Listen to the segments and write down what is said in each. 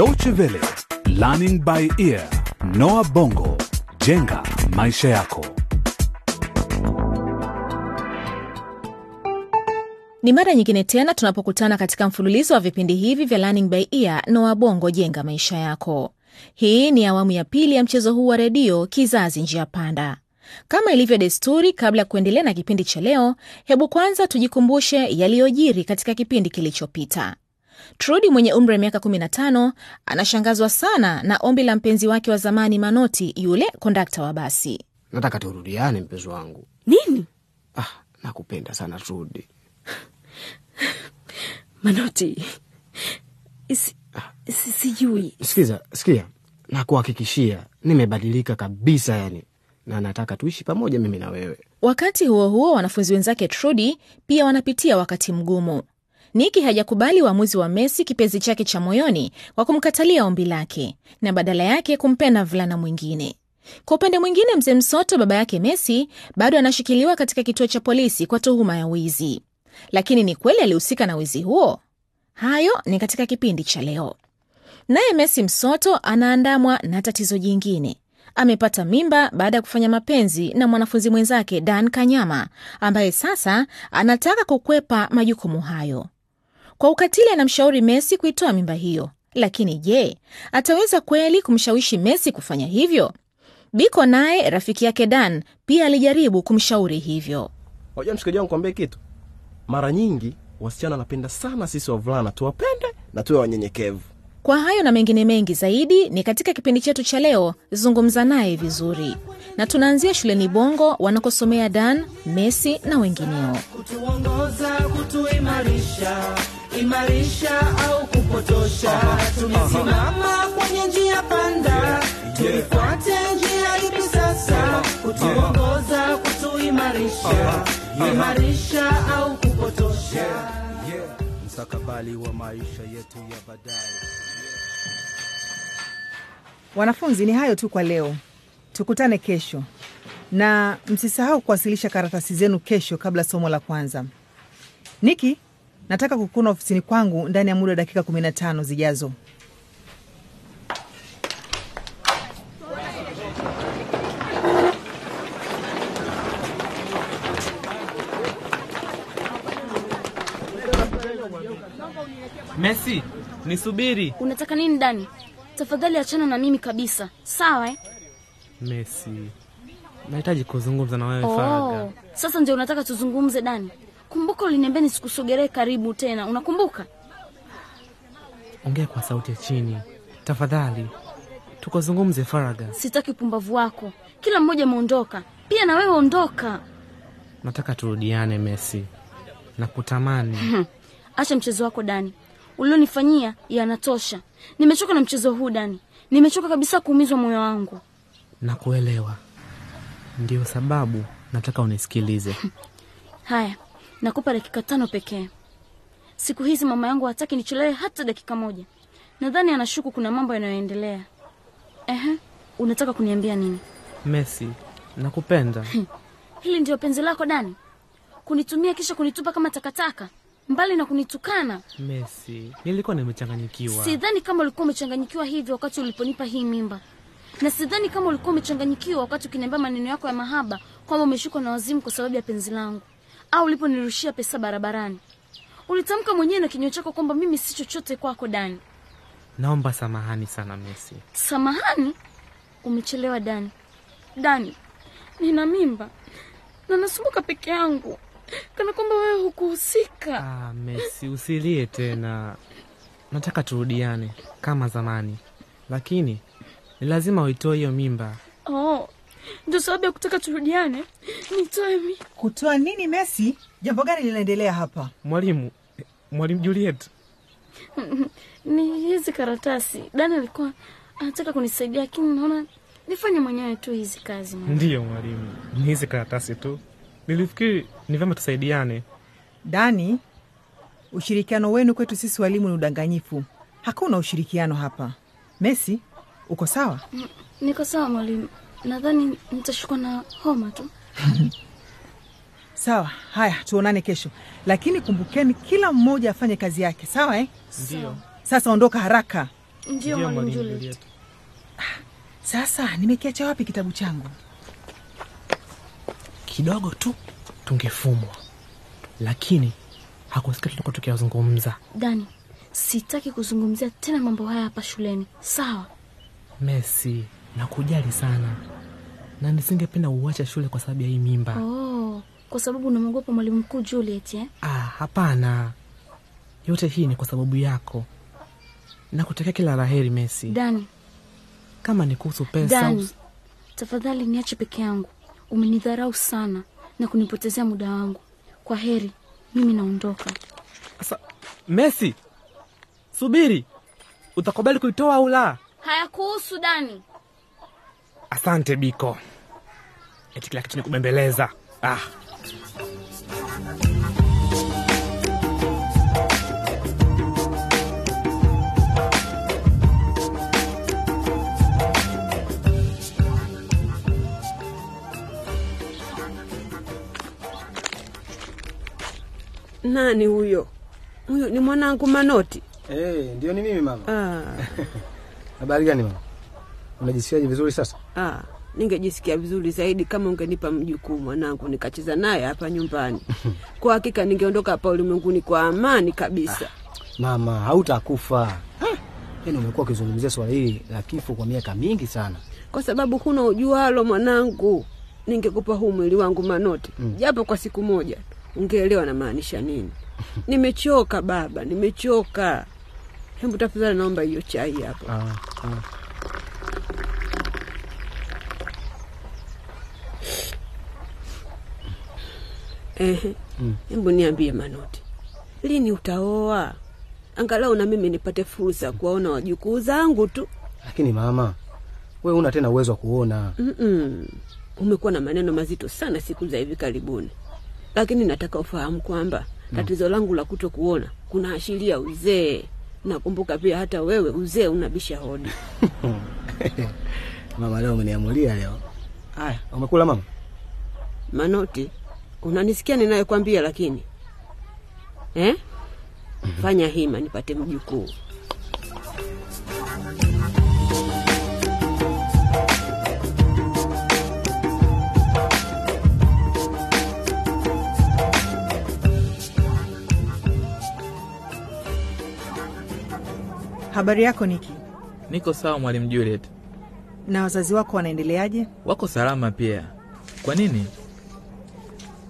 Deutsche Welle, Learning by Ear, Noah Bongo, jenga maisha yako. Ni mara nyingine tena tunapokutana katika mfululizo wa vipindi hivi vya Learning by Ear Noah Bongo, jenga maisha yako. Hii ni awamu ya pili ya mchezo huu wa redio Kizazi Njia Panda. Kama ilivyo desturi, kabla ya kuendelea na kipindi cha leo, hebu kwanza tujikumbushe yaliyojiri katika kipindi kilichopita. Trudi mwenye umri wa miaka 15 anashangazwa sana na ombi la mpenzi wake wa zamani Manoti, yule kondakta wa basi. nataka turudiane mpenzi wangu Nini? ah, nakupenda sana Trudi. Manoti, si, sijui. Sikiza, sikia, nakuhakikishia nimebadilika kabisa, yani na nataka tuishi pamoja mimi na wewe. Wakati huo huo, wanafunzi wenzake Trudi pia wanapitia wakati mgumu. Niki hajakubali uamuzi wa Messi, kipenzi chake cha moyoni, kwa kumkatalia ombi lake na badala yake kumpenda mvulana mwingine. Kwa upande mwingine, mzee Msoto, baba yake Messi, bado anashikiliwa katika kituo cha polisi kwa tuhuma ya wizi. Lakini ni kweli alihusika na wizi huo? Hayo ni katika kipindi cha leo. Naye Messi Msoto anaandamwa na tatizo jingine. Amepata mimba baada ya kufanya mapenzi na mwanafunzi mwenzake Dan Kanyama, ambaye sasa anataka kukwepa majukumu hayo. Kwa ukatili, anamshauri Messi kuitoa mimba hiyo. Lakini je, ataweza kweli kumshawishi Messi kufanya hivyo? Biko naye rafiki yake Dan pia alijaribu kumshauri hivyo. Wajua mshikaji wangu kwambie kitu, mara nyingi wasichana wanapenda sana sisi wavulana tuwapende na tuwe wanyenyekevu. Kwa hayo na mengine mengi zaidi ni katika kipindi chetu cha leo, zungumza naye vizuri, na tunaanzia shuleni Bongo wanakosomea Dan, Messi na wengineo. kutuongoza kutuimarisha imarisha au kupotosha. Tumesimama kwenye njia panda. Tuifuate njia ipi sasa. Kutuongoza kutuimarisha. Imarisha au kupotosha. Mstakabali wa maisha yetu ya baadaye. Wanafunzi, ni hayo tu kwa leo. Tukutane kesho, na msisahau kuwasilisha karatasi zenu kesho kabla somo la kwanza. Niki, nataka kukuna ofisini kwangu ndani ya muda wa dakika 15 zijazo. Messi, nisubiri. Unataka nini Dani? Tafadhali achana na mimi kabisa, sawa eh? Messi, nahitaji kuzungumza na wewe. Oh, sasa ndio unataka tuzungumze Dani? Kumbuka uliniambia nisikusogelee karibu tena, unakumbuka? Ongea kwa sauti ya chini tafadhali, tukazungumze faraga. Sitaki upumbavu wako. Kila mmoja ameondoka, pia na wewe ondoka. Nataka turudiane Messi, nakutamani. Acha mchezo wako Dani, ulionifanyia yanatosha. Nimechoka na mchezo huu Dani, nimechoka kabisa kuumizwa moyo wangu. Nakuelewa, ndio sababu nataka unisikilize. Haya, nakupa dakika tano pekee. Siku hizi mama yangu hataki nichelewe hata dakika moja. Nadhani anashuku kuna mambo yanayoendelea. Ehe, unataka kuniambia nini? Messi, nakupenda. Hili ndio penzi lako Dani? Kunitumia kisha kunitupa kama takataka, mbali na kunitukana? Messi, nilikuwa nimechanganyikiwa. Sidhani kama ulikuwa umechanganyikiwa hivyo wakati uliponipa hii mimba, na sidhani kama ulikuwa umechanganyikiwa wakati ukiniambia maneno yako ya mahaba kwamba umeshikwa na wazimu kwa sababu ya penzi langu, au uliponirushia pesa barabarani. Ulitamka mwenyewe na kinywa chako kwamba mimi si chochote kwako Dani. Naomba samahani sana mesi Samahani, umechelewa Dani. Dani, nina mimba na nasumbuka peke yangu, kana kwamba wewe hukuhusika. Ah, mesi usilie tena. Nataka turudiane kama zamani, lakini ni lazima uitoe hiyo mimba. Oh, ndio sababu ya kutaka turudiane. Nitoe mi Kutoa nini Messi? Jambo gani linaendelea hapa? Mwalimu, mwalimu Juliet, ni hizi karatasi. Dani alikuwa anataka kunisaidia, lakini naona nifanye mwenyewe tu hizi kazi. ndiyo mwalimu, ni hizi karatasi tu. Nilifikiri ni vyema tusaidiane. Dani, ushirikiano wenu kwetu sisi walimu ni udanganyifu. Hakuna ushirikiano hapa. Messi, uko sawa? Niko sawa mwalimu, nadhani nitashikwa na homa tu. Sawa, haya, tuonane kesho, lakini kumbukeni, kila mmoja afanye kazi yake, sawa eh? Ndio. Sasa ondoka haraka. Ndio mwalimu Juliet. Sasa nimekiacha wapi kitabu changu? kidogo tu tungefumwa, lakini hakusikia tulikuwa tukiwazungumza. Dani, sitaki kuzungumzia tena mambo haya hapa shuleni, sawa? Messi, nakujali sana na nisingependa uache shule kwa sababu ya hii mimba. Oh, kwa sababu unamwogopa mwalimu mkuu Juliet eh? Ah, hapana, yote hii ni kwa sababu yako. Nakutakia kila raheri Messi. Dani, Kama ni kuhusu pesa Dani, us- tafadhali niache peke yangu. Umenidharau sana na kunipotezea muda wangu. Kwa heri, mimi naondoka. Sasa Messi, subiri, utakubali kuitoa au la? Hayakuhusu Dani. Asante Biko, eti kila kitu ni kubembeleza. Ah. Nani huyo? Huyo ni mwanangu Manoti. Hey, ndio ni mimi mama. Ah, Habari gani mama? Unajisikiaje vizuri sasa? Ah, ningejisikia vizuri zaidi kama ungenipa mjukuu mwanangu nikacheza naye hapa nyumbani. Kwa hakika ningeondoka hapa ulimwenguni kwa amani kabisa. Mama, hautakufa. Yaani umekuwa ukizungumzia swala hili la kifo kwa miaka mingi sana. Kwa sababu huna ujualo mwanangu, ningekupa huu mwili wangu Manoti japo kwa siku moja, ungeelewa namaanisha nini. Nimechoka baba, nimechoka. Hebu tafadhali naomba hiyo chai hapo. Ah, ah. Ehe, hebu niambie Manoti, lini utaoa? Angalau na mimi nipate fursa ya kuwaona wajukuu zangu tu. Lakini mama, we una tena uwezo wa kuona. Mm-mm. Umekuwa na maneno mazito sana siku za hivi karibuni, lakini nataka ufahamu kwamba tatizo langu la kuto kuona kuna ashiria uzee. Nakumbuka pia hata wewe uzee unabisha hodi. Mama, leo umeniamulia leo. Aya, umekula mama? Manoti, unanisikia ninayokwambia? Lakini eh? Fanya hima nipate mjukuu. Habari yako Niki, Niko sawa mwalimu Juliet, na wazazi wako wanaendeleaje? wako salama pia. Kwa nini?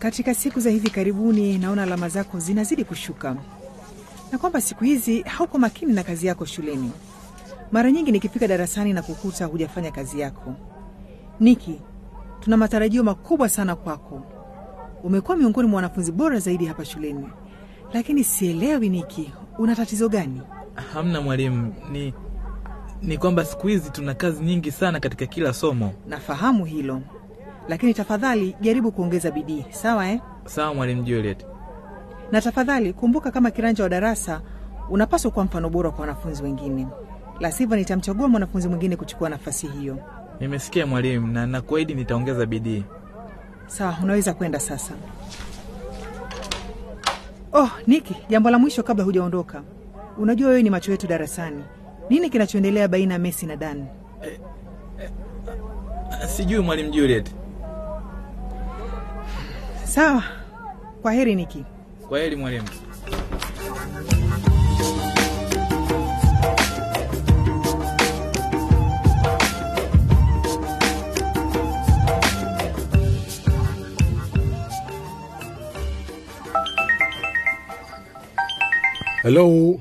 Katika siku za hivi karibuni naona alama zako zinazidi kushuka, na kwamba siku hizi hauko makini na kazi yako shuleni. Mara nyingi nikifika darasani na kukuta hujafanya kazi yako. Niki, tuna matarajio makubwa sana kwako. Umekuwa miongoni mwa wanafunzi bora zaidi hapa shuleni, lakini sielewi Niki, una tatizo gani? Hamna mwalimu, ni ni kwamba siku hizi tuna kazi nyingi sana katika kila somo. Nafahamu hilo, lakini tafadhali jaribu kuongeza bidii, sawa eh? Sawa mwalimu Juliet. na tafadhali kumbuka, kama kiranja wa darasa unapaswa kuwa mfano bora kwa wanafunzi wengine, la sivyo nitamchagua mwanafunzi mwingine kuchukua nafasi hiyo. Nimesikia mwalimu, na nakuahidi nitaongeza bidii. Sawa, unaweza kwenda sasa. Oh, Niki, jambo la mwisho kabla hujaondoka, unajua wewe ni macho yetu darasani. Nini kinachoendelea baina ya Messi na Dan? Sijui mwalimu Juliet. Sawa, kwa heri Niki. Kwa heri mwalimu. Halo,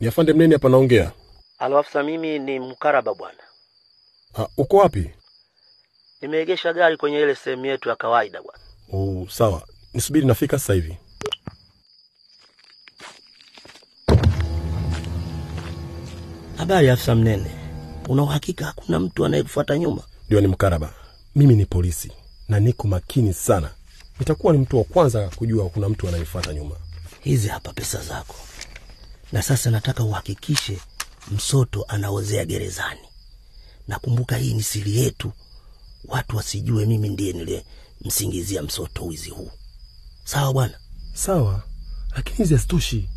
ni afande Mneni hapa naongea. Alo afisa, mimi ni Mkaraba bwana. Ah, uko wapi? Nimeegesha gari kwenye ile sehemu yetu ya kawaida bwana. Oh, sawa, nisubiri, nafika sasa hivi. Habari afisa Mnene, una uhakika hakuna mtu anayekufuata nyuma? Ndio, ni Mkaraba. Mimi ni polisi na niko makini sana. Nitakuwa ni mtu wa kwanza kujua kuna mtu ananifuata nyuma. Hizi hapa pesa zako, na sasa nataka uhakikishe msoto anaozea gerezani. Nakumbuka hii ni siri yetu, watu wasijue mimi ndiye nilimsingizia msoto wizi huu. Sawa bwana? Sawa, lakini hizi hazitoshi.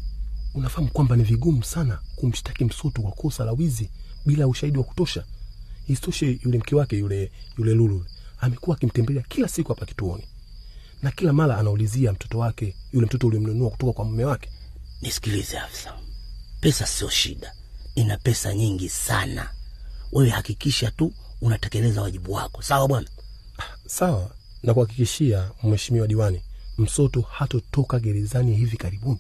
unafahamu kwamba ni vigumu sana kumshtaki msoto kwa kosa la wizi bila ushahidi wa kutosha. Isitoshe yule mke wake yule yule lulu amekuwa akimtembelea kila siku hapa kituoni. Na kila mara anaulizia mtoto wake yule mtoto ulimnunua kutoka kwa mume wake. Nisikilize afisa. Pesa sio shida. Ina pesa nyingi sana. Wewe hakikisha tu unatekeleza wajibu wako. Sawa bwana? Sawa na kuhakikishia mheshimiwa diwani msoto hatotoka gerezani hivi karibuni.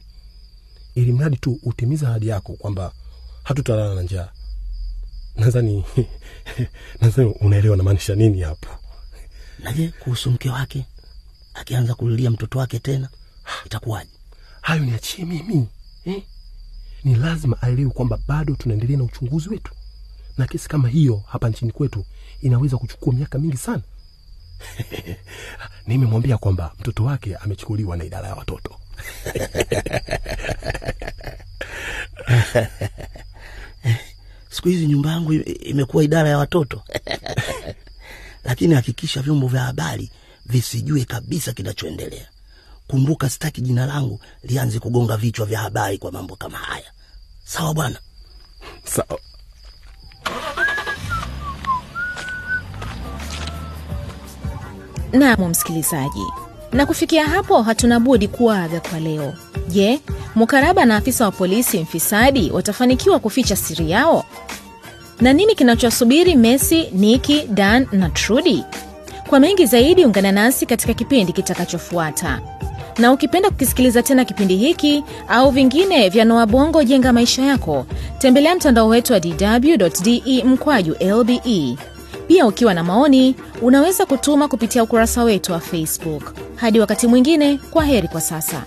Ili mradi tu utimiza ahadi yako kwamba hatutalala na njaa. Nadhani nadhani unaelewa namaanisha nini hapo. Naje kuhusu mke wake akianza kulilia mtoto wake tena itakuwaje? Hayo niachie mimi. Eh? ni lazima aelewe kwamba bado tunaendelea na uchunguzi wetu. Na kesi kama hiyo hapa nchini kwetu inaweza kuchukua miaka mingi sana nimemwambia kwamba mtoto wake amechukuliwa na idara ya watoto. Siku hizi nyumba yangu imekuwa idara ya watoto. Lakini hakikisha vyombo vya habari visijue kabisa kinachoendelea. Kumbuka sitaki jina langu lianze kugonga vichwa vya habari kwa mambo kama haya. Sawa bwana? Sawa Naam, msikilizaji, na kufikia hapo hatuna budi kuaga kwa leo. Je, Mukaraba na afisa wa polisi mfisadi watafanikiwa kuficha siri yao? Na nini kinachosubiri Messi, Niki, Dan na Trudi? Kwa mengi zaidi, ungana nasi katika kipindi kitakachofuata. Na ukipenda kukisikiliza tena kipindi hiki au vingine vya Noa Bongo Jenga Maisha Yako, tembelea mtandao wetu wa dw.de mkwaju lbe. Pia ukiwa na maoni, unaweza kutuma kupitia ukurasa wetu wa Facebook. Hadi wakati mwingine, kwa heri kwa sasa.